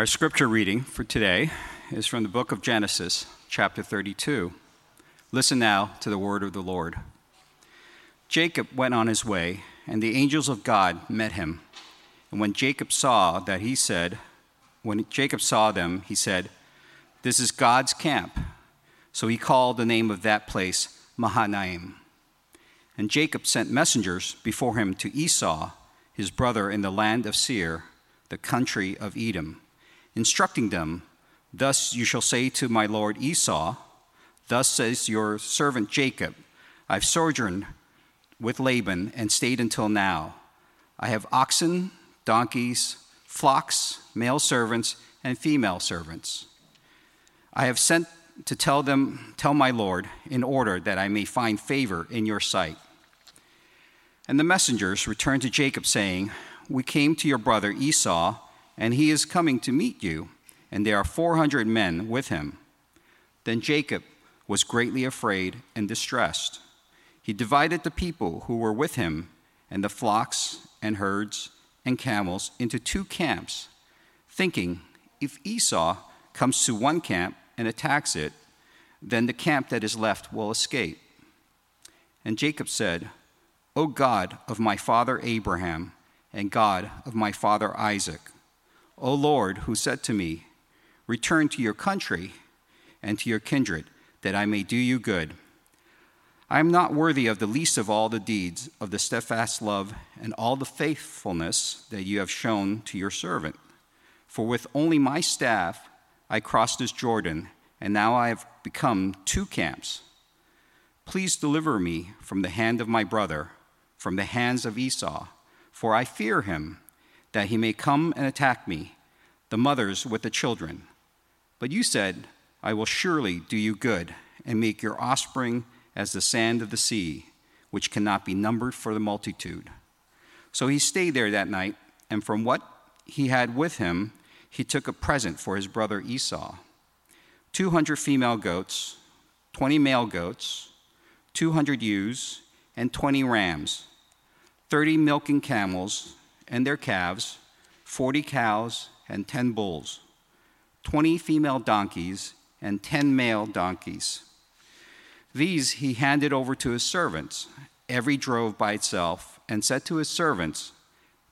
Our scripture reading for today is from the book of Genesis, chapter 32. Listen now to the word of the Lord. Jacob went on his way, and the angels of God met him. And when Jacob saw that, he said, When Jacob saw them, he said, This is God's camp. So he called the name of that place Mahanaim. And Jacob sent messengers before him to Esau, his brother, in the land of Seir, the country of Edom instructing them, Thus you shall say to my lord Esau, Thus says your servant Jacob, I've sojourned with Laban and stayed until now. I have oxen, donkeys, flocks, male servants, and female servants. I have sent to tell them, tell my Lord, in order that I may find favor in your sight. And the messengers returned to Jacob, saying, We came to your brother Esau and he is coming to meet you, and there are 400 men with him. Then Jacob was greatly afraid and distressed. He divided the people who were with him and the flocks and herds and camels into two camps, thinking, if Esau comes to one camp and attacks it, then the camp that is left will escape. And Jacob said, O God of my father Abraham, and God of my father Isaac, O Lord, who said to me, Return to your country and to your kindred, that I may do you good. I am not worthy of the least of all the deeds of the steadfast love and all the faithfulness that you have shown to your servant. For with only my staff I crossed this Jordan, and now I have become two camps. Please deliver me from the hand of my brother, from the hands of Esau, for I fear him that he may come and attack me, the mothers with the children. But you said, I will surely do you good and make your offspring as the sand of the sea, which cannot be numbered for the multitude. So he stayed there that night, and from what he had with him, he took a present for his brother Esau 200 female goats, 20 male goats, 200 ewes, and 20 rams, 30 milking camels and their calves, 40 cows and 10 bulls, 20 female donkeys and 10 male donkeys. These he handed over to his servants, every drove by itself, and said to his servants,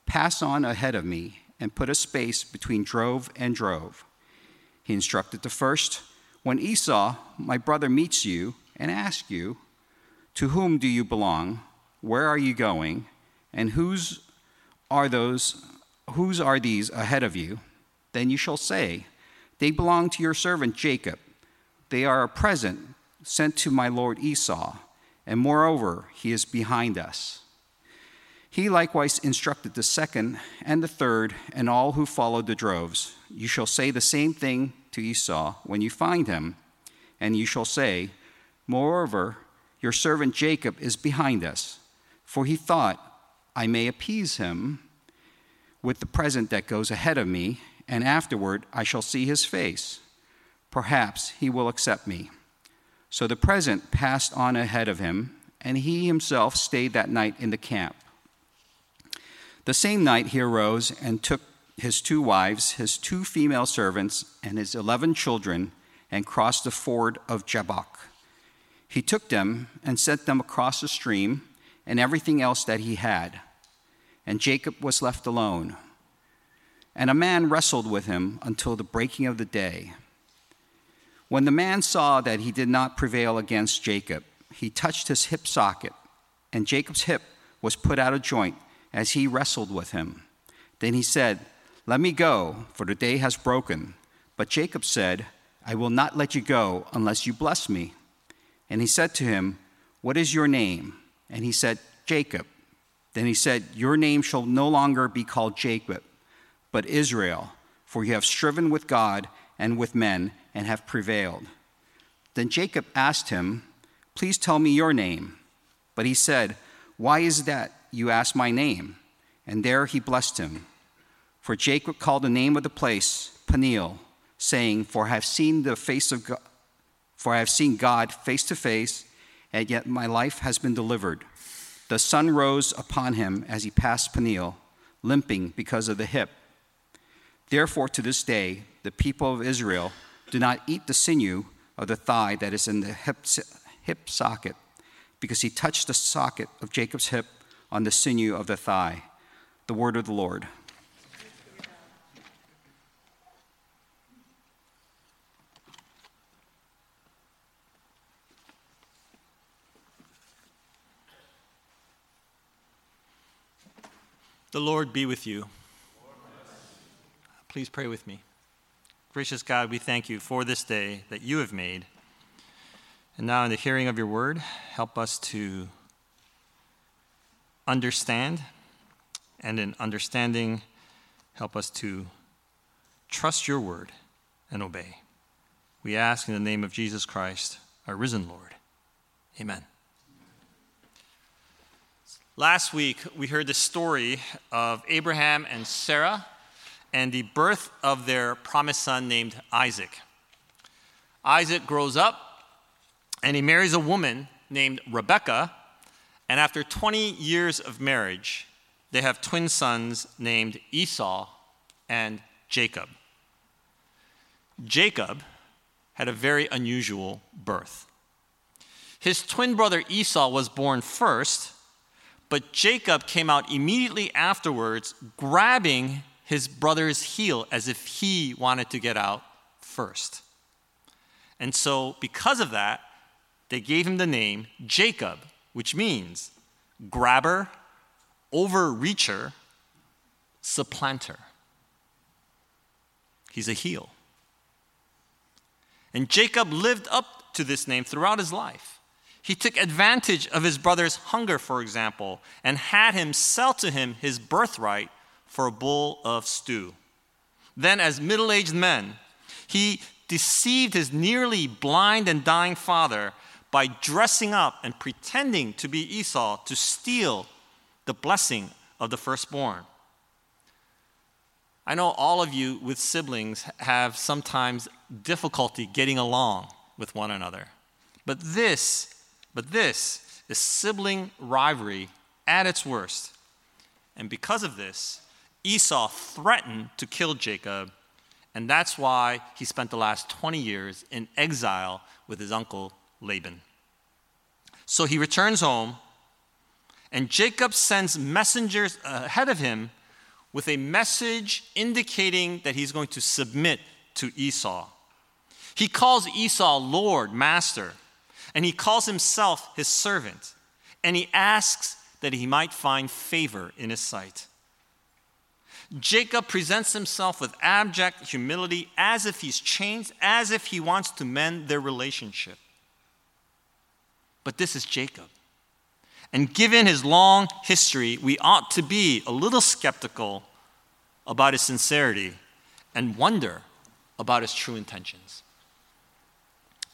Pass on ahead of me and put a space between drove and drove. He instructed the first, When Esau, my brother, meets you and asks you, To whom do you belong? Where are you going? And whose are those whose are these ahead of you? Then you shall say, They belong to your servant Jacob. They are a present sent to my lord Esau, and moreover, he is behind us. He likewise instructed the second and the third and all who followed the droves. You shall say the same thing to Esau when you find him, and you shall say, Moreover, your servant Jacob is behind us, for he thought, I may appease him with the present that goes ahead of me, and afterward I shall see his face. Perhaps he will accept me. So the present passed on ahead of him, and he himself stayed that night in the camp. The same night he arose and took his two wives, his two female servants, and his eleven children, and crossed the ford of Jabbok. He took them and sent them across the stream and everything else that he had and Jacob was left alone. And a man wrestled with him until the breaking of the day. When the man saw that he did not prevail against Jacob, he touched his hip socket, and Jacob's hip was put out of joint as he wrestled with him. Then he said, Let me go, for the day has broken. But Jacob said, I will not let you go unless you bless me. And he said to him, What is your name? And he said, Jacob. Then he said, Your name shall no longer be called Jacob, but Israel, for you have striven with God and with men and have prevailed. Then Jacob asked him, Please tell me your name. But he said, Why is that you ask my name? And there he blessed him. For Jacob called the name of the place Peniel, saying, For I have seen the face of God, for I have seen God face to face, and yet my life has been delivered. The sun rose upon him as he passed Peniel, limping because of the hip. Therefore, to this day, the people of Israel do not eat the sinew of the thigh that is in the hip, hip socket, because he touched the socket of Jacob's hip on the sinew of the thigh. The word of the Lord. The Lord be with you. Please pray with me. Gracious God, we thank you for this day that you have made. And now, in the hearing of your word, help us to understand, and in understanding, help us to trust your word and obey. We ask in the name of Jesus Christ, our risen Lord. Amen. Last week, we heard the story of Abraham and Sarah and the birth of their promised son named Isaac. Isaac grows up and he marries a woman named Rebekah, and after 20 years of marriage, they have twin sons named Esau and Jacob. Jacob had a very unusual birth. His twin brother Esau was born first but Jacob came out immediately afterwards, grabbing his brother's heel as if he wanted to get out first. And so, because of that, they gave him the name Jacob, which means grabber, overreacher, supplanter. He's a heel. And Jacob lived up to this name throughout his life. He took advantage of his brother's hunger, for example, and had him sell to him his birthright for a bowl of stew. Then, as middle aged men, he deceived his nearly blind and dying father by dressing up and pretending to be Esau to steal the blessing of the firstborn. I know all of you with siblings have sometimes difficulty getting along with one another. But this but this is sibling rivalry at its worst. And because of this, Esau threatened to kill Jacob, and that's why he spent the last 20 years in exile with his uncle Laban. So he returns home, and Jacob sends messengers ahead of him with a message indicating that he's going to submit to Esau. He calls Esau Lord, Master and he calls himself his servant, and he asks that he might find favor in his sight. Jacob presents himself with abject humility as if he's changed, as if he wants to mend their relationship. But this is Jacob. And given his long history, we ought to be a little skeptical about his sincerity and wonder about his true intentions.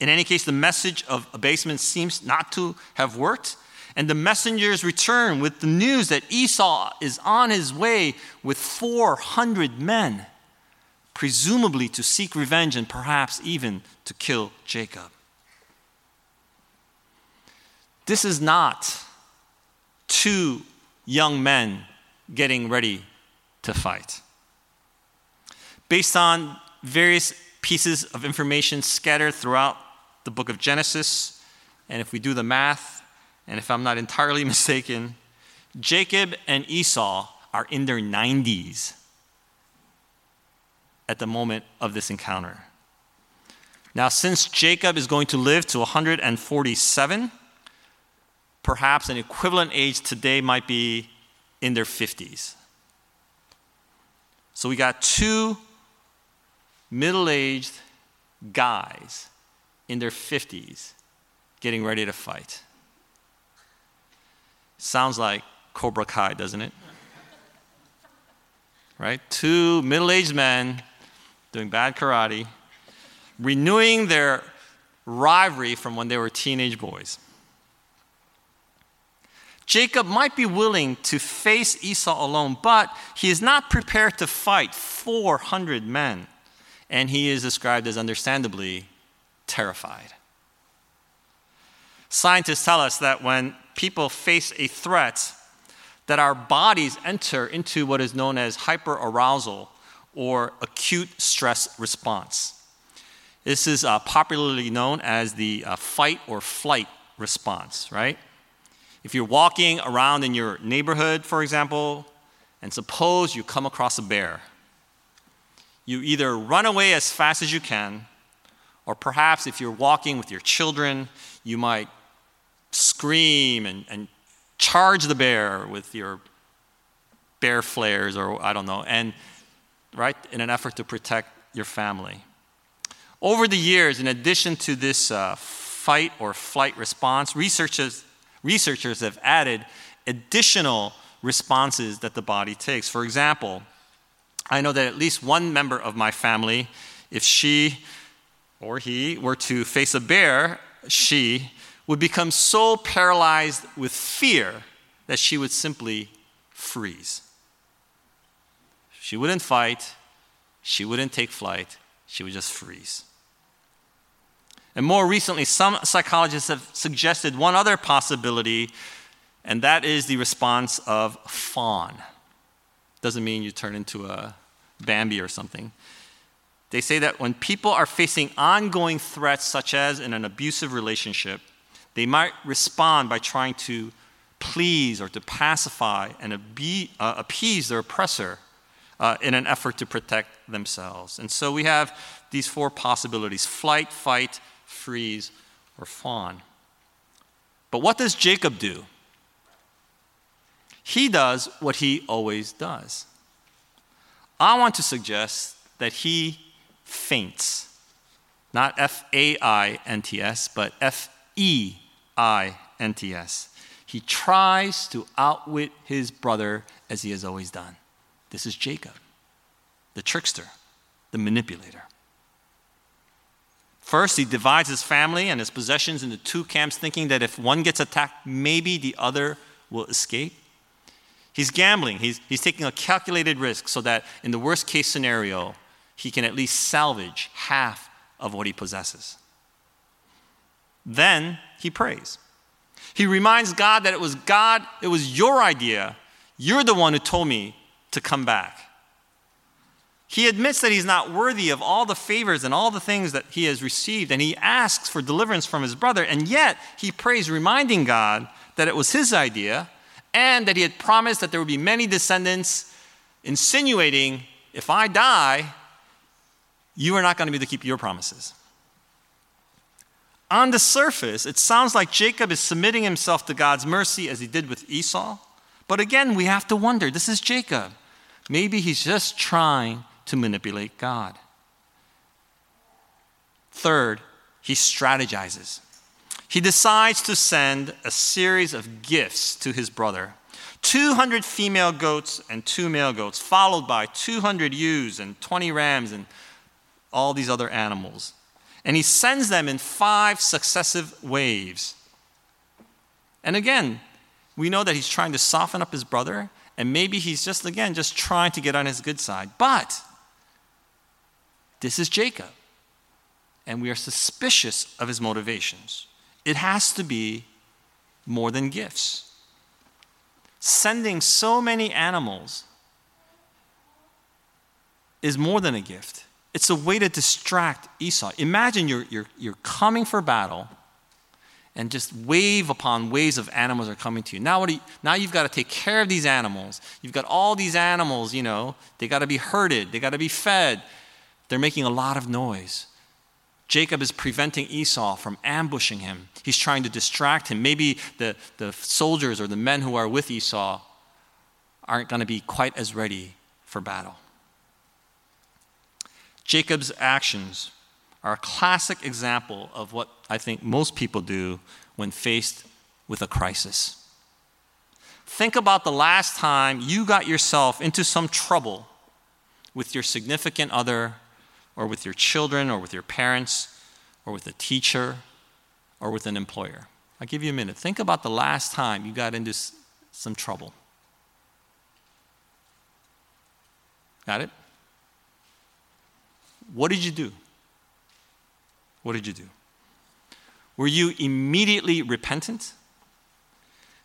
In any case, the message of abasement seems not to have worked. And the messengers return with the news that Esau is on his way with 400 men, presumably to seek revenge and perhaps even to kill Jacob. This is not two young men getting ready to fight. Based on various pieces of information scattered throughout the book of Genesis. And if we do the math, and if I'm not entirely mistaken, Jacob and Esau are in their 90s at the moment of this encounter. Now, since Jacob is going to live to 147, perhaps an equivalent age today might be in their 50s. So we got two middle aged guys in their 50s getting ready to fight. Sounds like Cobra Kai, doesn't it? right? Two middle aged men doing bad karate, renewing their rivalry from when they were teenage boys. Jacob might be willing to face Esau alone, but he is not prepared to fight 400 men and he is described as understandably terrified. Scientists tell us that when people face a threat, that our bodies enter into what is known as hyperarousal, or acute stress response. This is uh, popularly known as the uh, fight or flight response, right? If you're walking around in your neighborhood, for example, and suppose you come across a bear, you either run away as fast as you can, or perhaps if you're walking with your children, you might scream and, and charge the bear with your bear flares or I don't know, and right, in an effort to protect your family. Over the years, in addition to this uh, fight or flight response, researchers, researchers have added additional responses that the body takes. For example, I know that at least one member of my family, if she or he were to face a bear, she would become so paralyzed with fear that she would simply freeze. She wouldn't fight, she wouldn't take flight, she would just freeze. And more recently, some psychologists have suggested one other possibility, and that is the response of fawn. Doesn't mean you turn into a Bambi or something. They say that when people are facing ongoing threats, such as in an abusive relationship, they might respond by trying to please or to pacify and uh, appease their oppressor uh, in an effort to protect themselves. And so we have these four possibilities flight, fight, freeze, or fawn. But what does Jacob do? He does what he always does. I want to suggest that he faints. Not F A I N T S, but F E I N T S. He tries to outwit his brother as he has always done. This is Jacob, the trickster, the manipulator. First, he divides his family and his possessions into two camps, thinking that if one gets attacked, maybe the other will escape. He's gambling, he's, he's taking a calculated risk so that in the worst case scenario, he can at least salvage half of what he possesses. Then he prays. He reminds God that it was God, it was your idea. You're the one who told me to come back. He admits that he's not worthy of all the favors and all the things that he has received, and he asks for deliverance from his brother, and yet he prays, reminding God that it was his idea and that he had promised that there would be many descendants, insinuating, if I die, you are not going to be able to keep your promises. On the surface, it sounds like Jacob is submitting himself to God's mercy as he did with Esau. But again, we have to wonder this is Jacob. Maybe he's just trying to manipulate God. Third, he strategizes. He decides to send a series of gifts to his brother 200 female goats and two male goats, followed by 200 ewes and 20 rams and all these other animals. And he sends them in five successive waves. And again, we know that he's trying to soften up his brother, and maybe he's just, again, just trying to get on his good side. But this is Jacob, and we are suspicious of his motivations. It has to be more than gifts. Sending so many animals is more than a gift. It's a way to distract Esau. Imagine you're, you're, you're coming for battle, and just wave upon waves of animals are coming to you. Now, what you, now you've got to take care of these animals. You've got all these animals, you know, they got to be herded, they got to be fed. They're making a lot of noise. Jacob is preventing Esau from ambushing him. He's trying to distract him. Maybe the, the soldiers or the men who are with Esau aren't going to be quite as ready for battle. Jacob's actions are a classic example of what I think most people do when faced with a crisis. Think about the last time you got yourself into some trouble with your significant other or with your children or with your parents or with a teacher or with an employer. I'll give you a minute. Think about the last time you got into some trouble. Got it? What did you do? What did you do? Were you immediately repentant?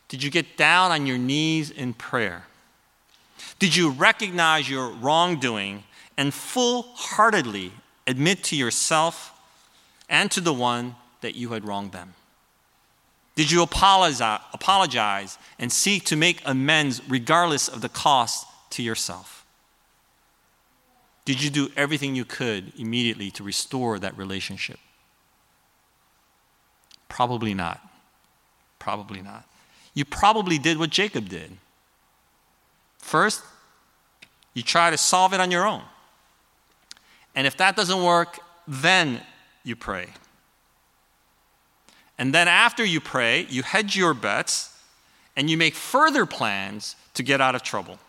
Did you get down on your knees in prayer? Did you recognize your wrongdoing and full heartedly admit to yourself and to the one that you had wronged them? Did you apologize and seek to make amends regardless of the cost to yourself? Did you do everything you could immediately to restore that relationship? Probably not. Probably not. You probably did what Jacob did. First, you try to solve it on your own. And if that doesn't work, then you pray. And then after you pray, you hedge your bets and you make further plans to get out of trouble.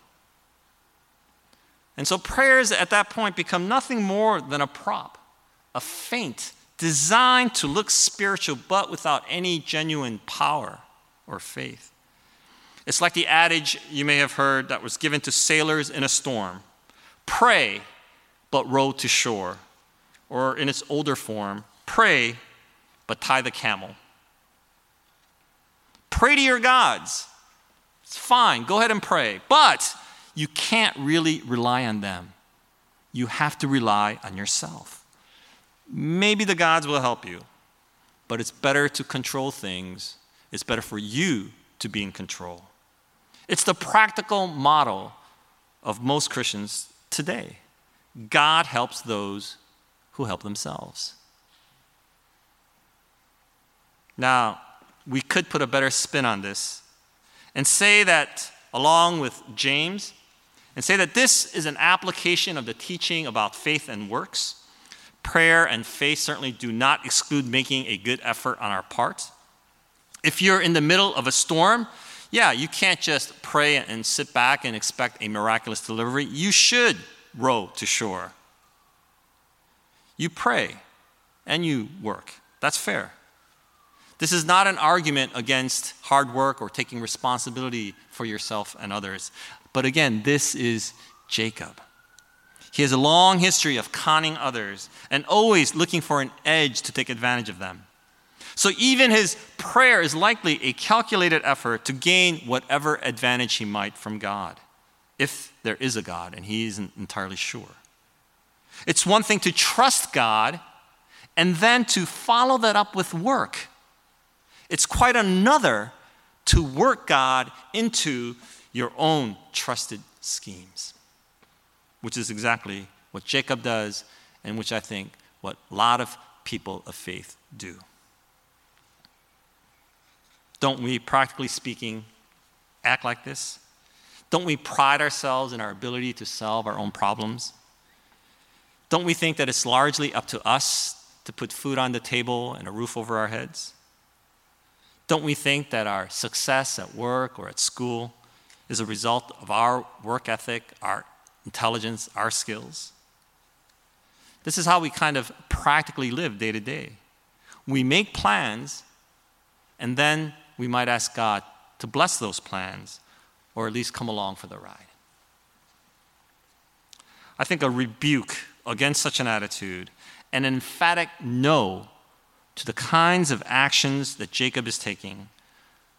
And so prayers at that point become nothing more than a prop, a feint designed to look spiritual but without any genuine power or faith. It's like the adage you may have heard that was given to sailors in a storm pray, but row to shore. Or in its older form, pray, but tie the camel. Pray to your gods. It's fine, go ahead and pray. But you can't really rely on them. You have to rely on yourself. Maybe the gods will help you, but it's better to control things. It's better for you to be in control. It's the practical model of most Christians today. God helps those who help themselves. Now, we could put a better spin on this and say that, along with James, and say that this is an application of the teaching about faith and works. Prayer and faith certainly do not exclude making a good effort on our part. If you're in the middle of a storm, yeah, you can't just pray and sit back and expect a miraculous delivery. You should row to shore. You pray and you work. That's fair. This is not an argument against hard work or taking responsibility for yourself and others. But again, this is Jacob. He has a long history of conning others and always looking for an edge to take advantage of them. So even his prayer is likely a calculated effort to gain whatever advantage he might from God, if there is a God and he isn't entirely sure. It's one thing to trust God and then to follow that up with work. It's quite another to work God into your own trusted schemes, which is exactly what Jacob does and which I think what a lot of people of faith do. Don't we, practically speaking, act like this? Don't we pride ourselves in our ability to solve our own problems? Don't we think that it's largely up to us to put food on the table and a roof over our heads? Don't we think that our success at work or at school is a result of our work ethic, our intelligence, our skills? This is how we kind of practically live day to day. We make plans, and then we might ask God to bless those plans or at least come along for the ride. I think a rebuke against such an attitude, an emphatic no to the kinds of actions that Jacob is taking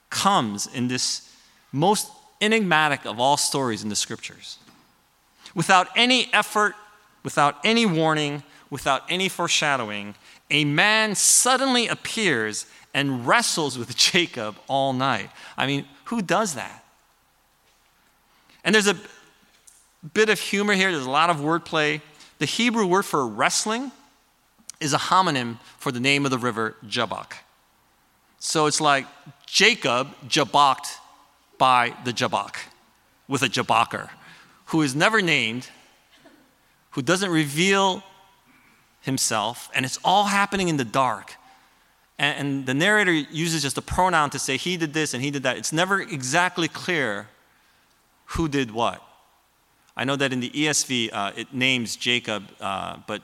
comes in this most enigmatic of all stories in the scriptures. Without any effort, without any warning, without any foreshadowing, a man suddenly appears and wrestles with Jacob all night. I mean, who does that? And there's a bit of humor here, there's a lot of wordplay. The Hebrew word for wrestling is a homonym for the name of the river Jabbok. So it's like Jacob jabboked by the Jabbok with a Jabboker who is never named, who doesn't reveal himself, and it's all happening in the dark. And, and, the narrator uses just a pronoun to say he did this and he did that. It's never exactly clear who did what. I know that in the ESV uh, it names Jacob, uh, but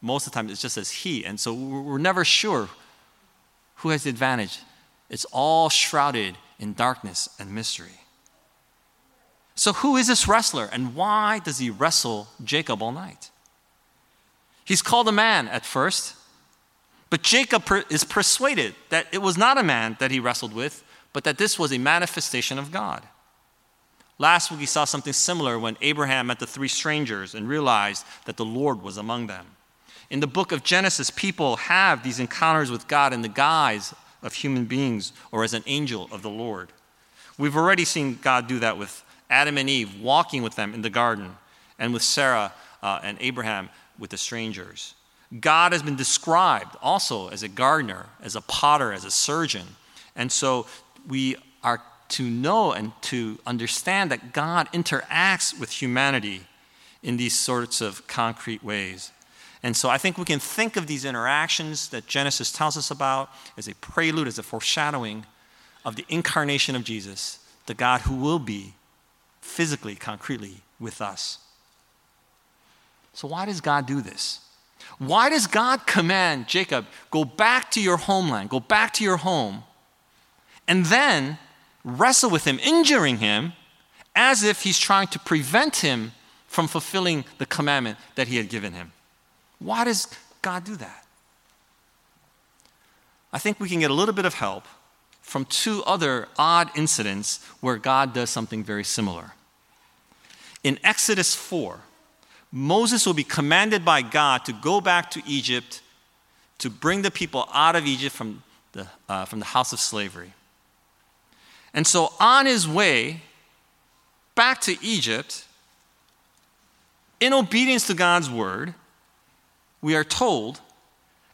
most of the time it just says he. And so we're never sure who has the advantage. It's all shrouded in darkness and mystery. So, who is this wrestler and why does he wrestle Jacob all night? He's called a man at first, but Jacob is persuaded that it was not a man that he wrestled with, but that this was a manifestation of God. Last week, he saw something similar when Abraham met the three strangers and realized that the Lord was among them. In the book of Genesis, people have these encounters with God in the guise of human beings or as an angel of the Lord. We've already seen God do that with Adam and Eve walking with them in the garden, and with Sarah uh, and Abraham with the strangers. God has been described also as a gardener, as a potter, as a surgeon. And so we are to know and to understand that God interacts with humanity in these sorts of concrete ways. And so I think we can think of these interactions that Genesis tells us about as a prelude, as a foreshadowing of the incarnation of Jesus, the God who will be physically, concretely with us. So, why does God do this? Why does God command Jacob, go back to your homeland, go back to your home, and then wrestle with him, injuring him, as if he's trying to prevent him from fulfilling the commandment that he had given him? Why does God do that? I think we can get a little bit of help from two other odd incidents where God does something very similar. In Exodus 4, Moses will be commanded by God to go back to Egypt to bring the people out of Egypt from the, uh, from the house of slavery. And so, on his way back to Egypt, in obedience to God's word, we are told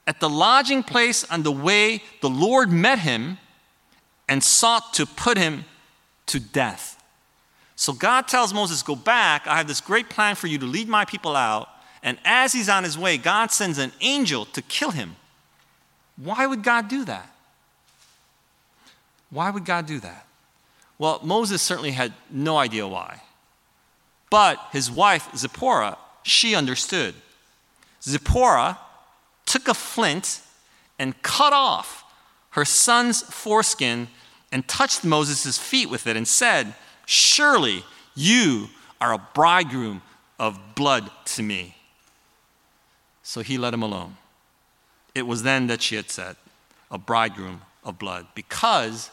at the lodging place on the way, the Lord met him and sought to put him to death. So God tells Moses, Go back. I have this great plan for you to lead my people out. And as he's on his way, God sends an angel to kill him. Why would God do that? Why would God do that? Well, Moses certainly had no idea why. But his wife, Zipporah, she understood. Zipporah took a flint and cut off her son's foreskin and touched Moses' feet with it and said, Surely you are a bridegroom of blood to me. So he let him alone. It was then that she had said, A bridegroom of blood, because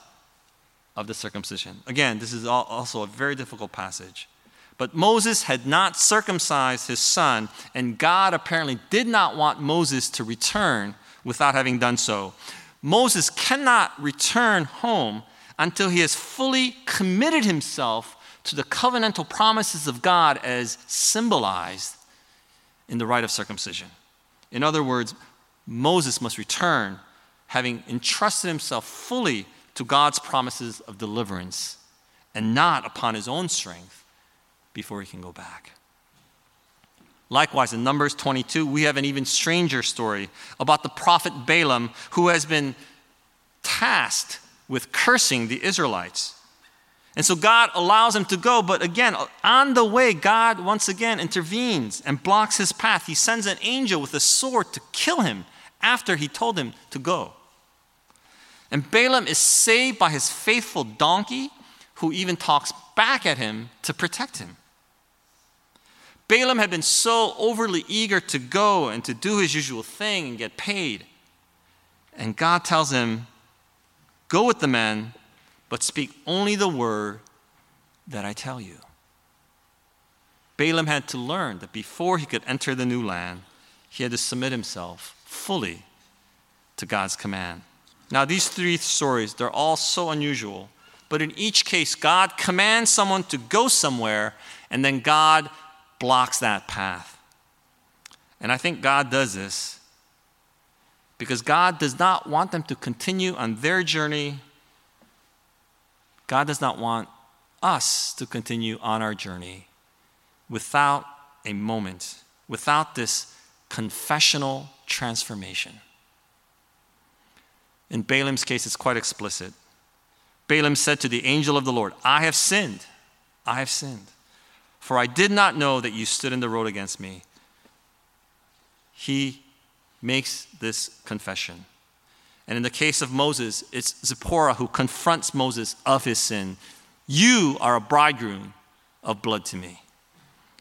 of the circumcision. Again, this is also a very difficult passage. But Moses had not circumcised his son, and God apparently did not want Moses to return without having done so. Moses cannot return home until he has fully committed himself to the covenantal promises of God as symbolized in the rite of circumcision. In other words, Moses must return having entrusted himself fully to God's promises of deliverance and not upon his own strength before he can go back. Likewise, in Numbers 22, we have an even stranger story about the prophet Balaam who has been tasked with cursing the Israelites. And so God allows him to go, but again, on the way, God once again intervenes and blocks his path. He sends an angel with a sword to kill him after he told him to go. And Balaam is saved by his faithful donkey, who even talks back at him to protect him. Balaam had been so overly eager to go and to do his usual thing and get paid. And God tells him, Go with the men, but speak only the word that I tell you. Balaam had to learn that before he could enter the new land, he had to submit himself fully to God's command. Now, these three stories, they're all so unusual, but in each case, God commands someone to go somewhere, and then God blocks that path. And I think God does this because God does not want them to continue on their journey. God does not want us to continue on our journey without a moment, without this confessional transformation. In Balaam's case, it's quite explicit. Balaam said to the angel of the Lord, I have sinned. I have sinned. For I did not know that you stood in the road against me. He makes this confession. And in the case of Moses, it's Zipporah who confronts Moses of his sin. You are a bridegroom of blood to me.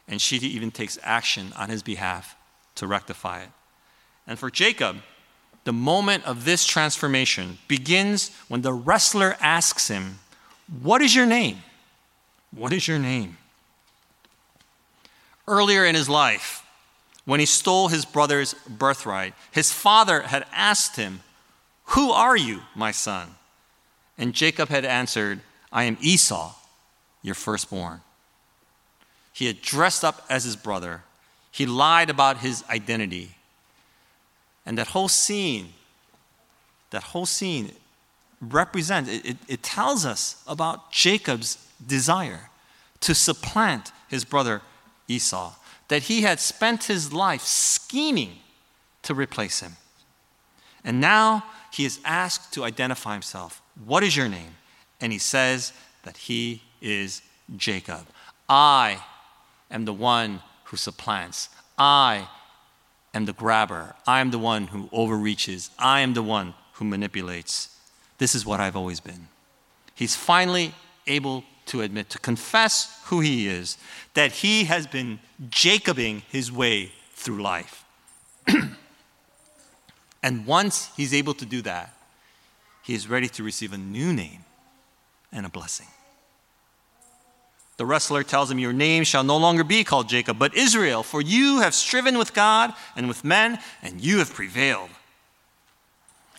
And she even takes action on his behalf to rectify it. And for Jacob, the moment of this transformation begins when the wrestler asks him, What is your name? What is your name? Earlier in his life, when he stole his brother's birthright, his father had asked him, Who are you, my son? And Jacob had answered, I am Esau, your firstborn. He had dressed up as his brother, he lied about his identity. And that whole scene, that whole scene represents, it, it, it tells us about Jacob's desire to supplant his brother Esau that he had spent his life scheming to replace him. And now he is asked to identify himself. What is your name? And he says that he is Jacob. I am the one who supplants. I am the grabber. I am the one who overreaches. I am the one who manipulates. This is what I've always been. He's finally able to admit, to confess who he is, that he has been Jacobing his way through life. and once he's able to do that, he is ready to receive a new name and a blessing. The wrestler tells him, Your name shall no longer be called Jacob, but Israel, for you have striven with God and with men, and you have prevailed.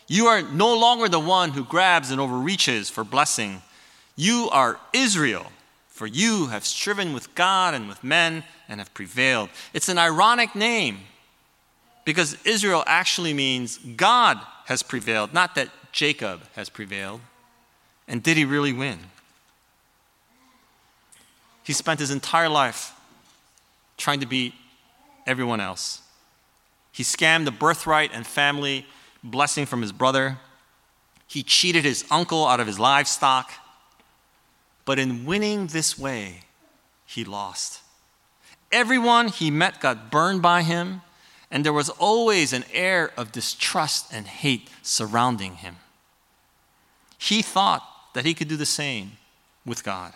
You are no longer the one who grabs and overreaches for blessing, you are Israel, for you have striven with God and with men and have prevailed. It's an ironic name because Israel actually means God has prevailed, not that Jacob has prevailed. And did he really win? He spent his entire life trying to beat everyone else. He scammed the birthright and family blessing from his brother. He cheated his uncle out of his livestock. But in winning this way, he lost. Everyone he met got burned by him, and there was always an air of distrust and hate surrounding him. He thought that he could do the same with God.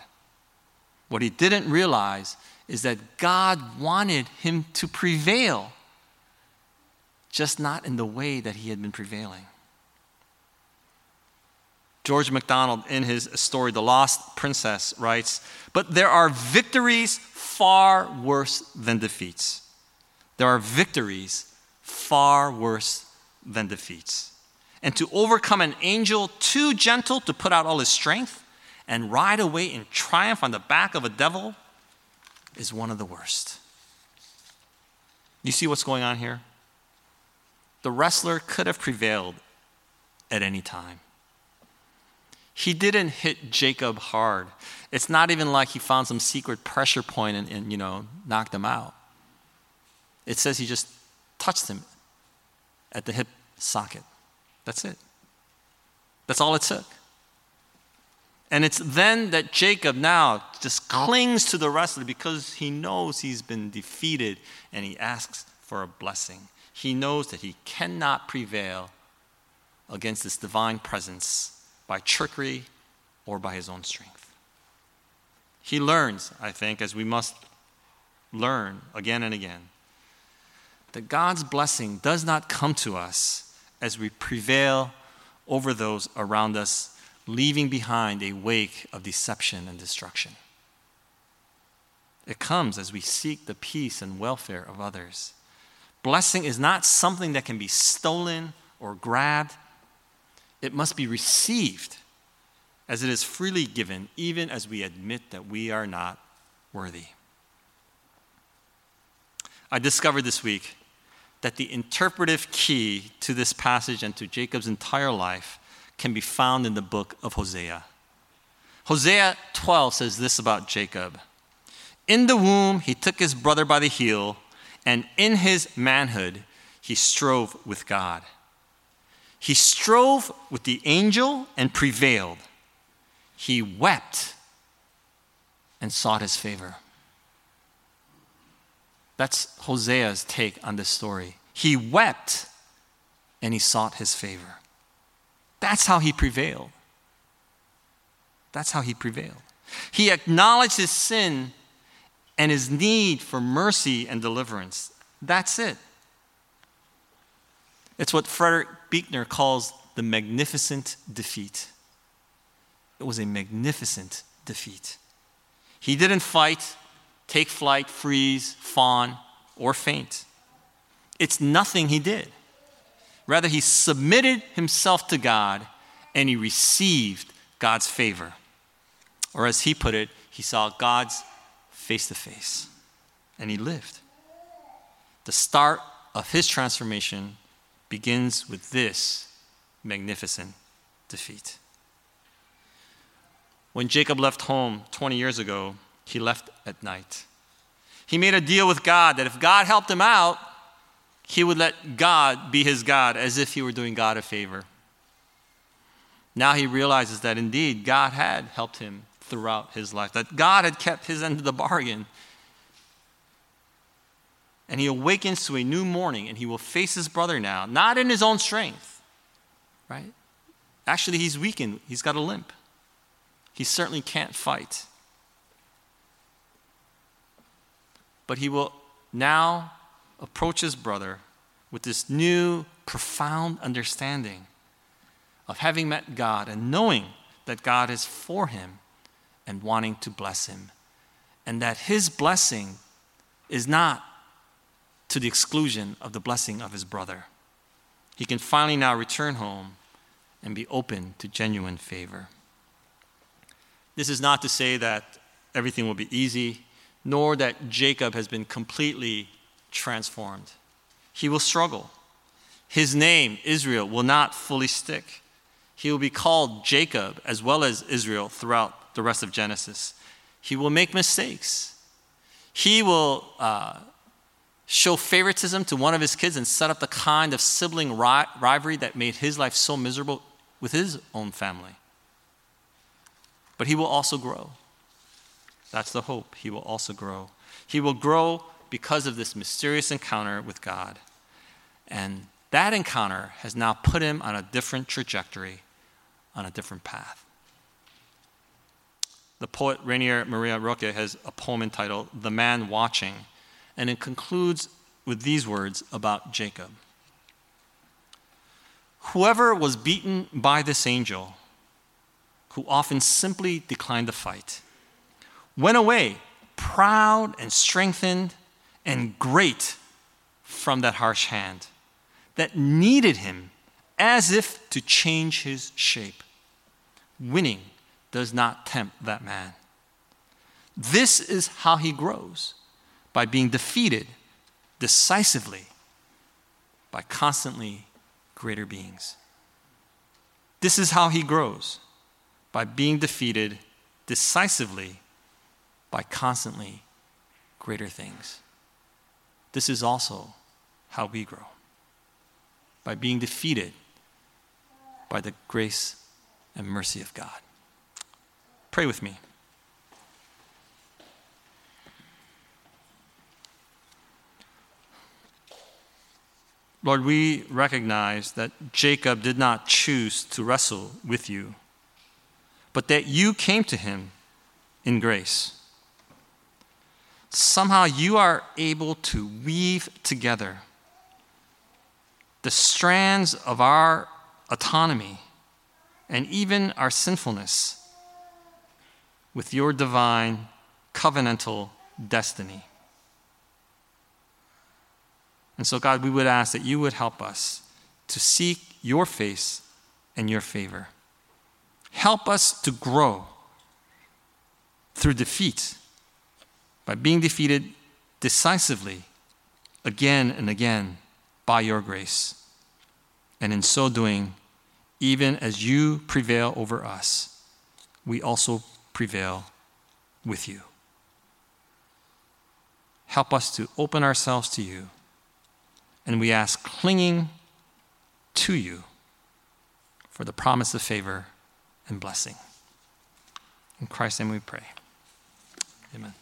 What he didn't realize is that God wanted him to prevail, just not in the way that he had been prevailing. George MacDonald, in his story, The Lost Princess, writes But there are victories far worse than defeats. There are victories far worse than defeats. And to overcome an angel too gentle to put out all his strength and ride away in triumph on the back of a devil is one of the worst. You see what's going on here? The wrestler could have prevailed at any time. He didn't hit Jacob hard. It's not even like he found some secret pressure point and, and you know, knocked him out. It says he just touched him at the hip socket. That's it. That's all it took. And it's then that Jacob now just clings to the wrestler because he knows he's been defeated and he asks for a blessing. He knows that he cannot prevail against this divine presence by trickery or by his own strength. He learns, I think, as we must learn again and again, that God's blessing does not come to us as we prevail over those around us, leaving behind a wake of deception and destruction. It comes as we seek the peace and welfare of others. Blessing is not something that can be stolen or grabbed, it must be received as it is freely given, even as we admit that we are not worthy. I discovered this week that the interpretive key to this passage and to Jacob's entire life can be found in the book of Hosea. Hosea 12 says this about Jacob In the womb, he took his brother by the heel, and in his manhood, he strove with God. He strove with the angel and prevailed. He wept and sought his favor. That's Hosea's take on this story. He wept and he sought his favor. That's how he prevailed. That's how he prevailed. He acknowledged his sin and his need for mercy and deliverance. That's it. It's what Frederick Buechner calls the magnificent defeat. It was a magnificent defeat. He didn't fight, take flight, freeze, fawn, or faint. It's nothing he did. Rather, he submitted himself to God and he received God's favor. Or as he put it, he saw God's face to face and he lived. The start of his transformation begins with this magnificent defeat. When Jacob left home 20 years ago, he left at night. He made a deal with God that if God helped him out, he would let God be his God as if he were doing God a favor. Now he realizes that indeed God had helped him throughout his life, that God had kept his end of the bargain. And he awakens to a new morning and he will face his brother now, not in his own strength, right? Actually, he's weakened, he's got a limp. He certainly can't fight. But he will now approach his brother with this new, profound understanding of having met God and knowing that God is for him and wanting to bless him. And that his blessing is not to the exclusion of the blessing of his brother. He can finally now return home and be open to genuine favor. This is not to say that everything will be easy, nor that Jacob has been completely transformed. He will struggle. His name, Israel, will not fully stick. He will be called Jacob as well as Israel throughout the rest of Genesis. He will make mistakes. He will uh, show favoritism to one of his kids and set up the kind of sibling ri- rivalry that made his life so miserable with his own family. But he will also grow. That's the hope. He will also grow. He will grow because of this mysterious encounter with God. And that encounter has now put him on a different trajectory, on a different path. The poet Rainer Maria Rilke has a poem entitled The Man Watching, and it concludes with these words about Jacob Whoever was beaten by this angel, who often simply declined the fight, went away proud and strengthened and great from that harsh hand that needed him as if to change his shape. Winning does not tempt that man. This is how he grows by being defeated decisively by constantly greater beings. This is how he grows by being defeated decisively by constantly greater things. This is also how we grow by being defeated by the grace and mercy of God. Pray with me. Lord, we recognize that Jacob did not choose to wrestle with you, but that you came to him in grace. Somehow you are able to weave together the strands of our autonomy and even our sinfulness with your divine covenantal destiny. And so, God, we would ask that you would help us to seek your face and your favor. Help us to grow through defeat by being defeated decisively again and again by your grace. And in so doing, even as you prevail over us, we also prevail with you. Help us to open ourselves to you and we ask, clinging to you for the promise of favor and blessing. In Christ's name we pray. Amen.